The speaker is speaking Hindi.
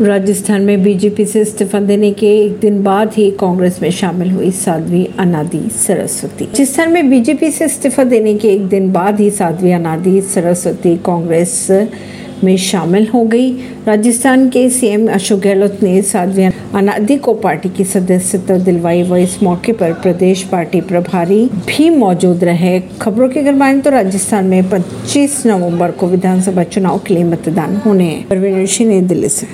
राजस्थान में बीजेपी से इस्तीफा देने के एक दिन बाद ही कांग्रेस में शामिल हुई साध्वी अनादि सरस्वती। राजस्थान में बीजेपी से इस्तीफा देने के एक दिन बाद ही साध्वी अनादि सरस्वती कांग्रेस में शामिल हो गई। राजस्थान के सीएम अशोक गहलोत ने साध्वी अनादि को पार्टी की सदस्यता दिलवाई व इस मौके पर प्रदेश पार्टी प्रभारी भी मौजूद रहे। खबरों की अगर माने तो राजस्थान में 25 नवंबर को विधानसभा चुनाव के लिए मतदान होने हैं। परवीन सिंह नई दिल्ली से।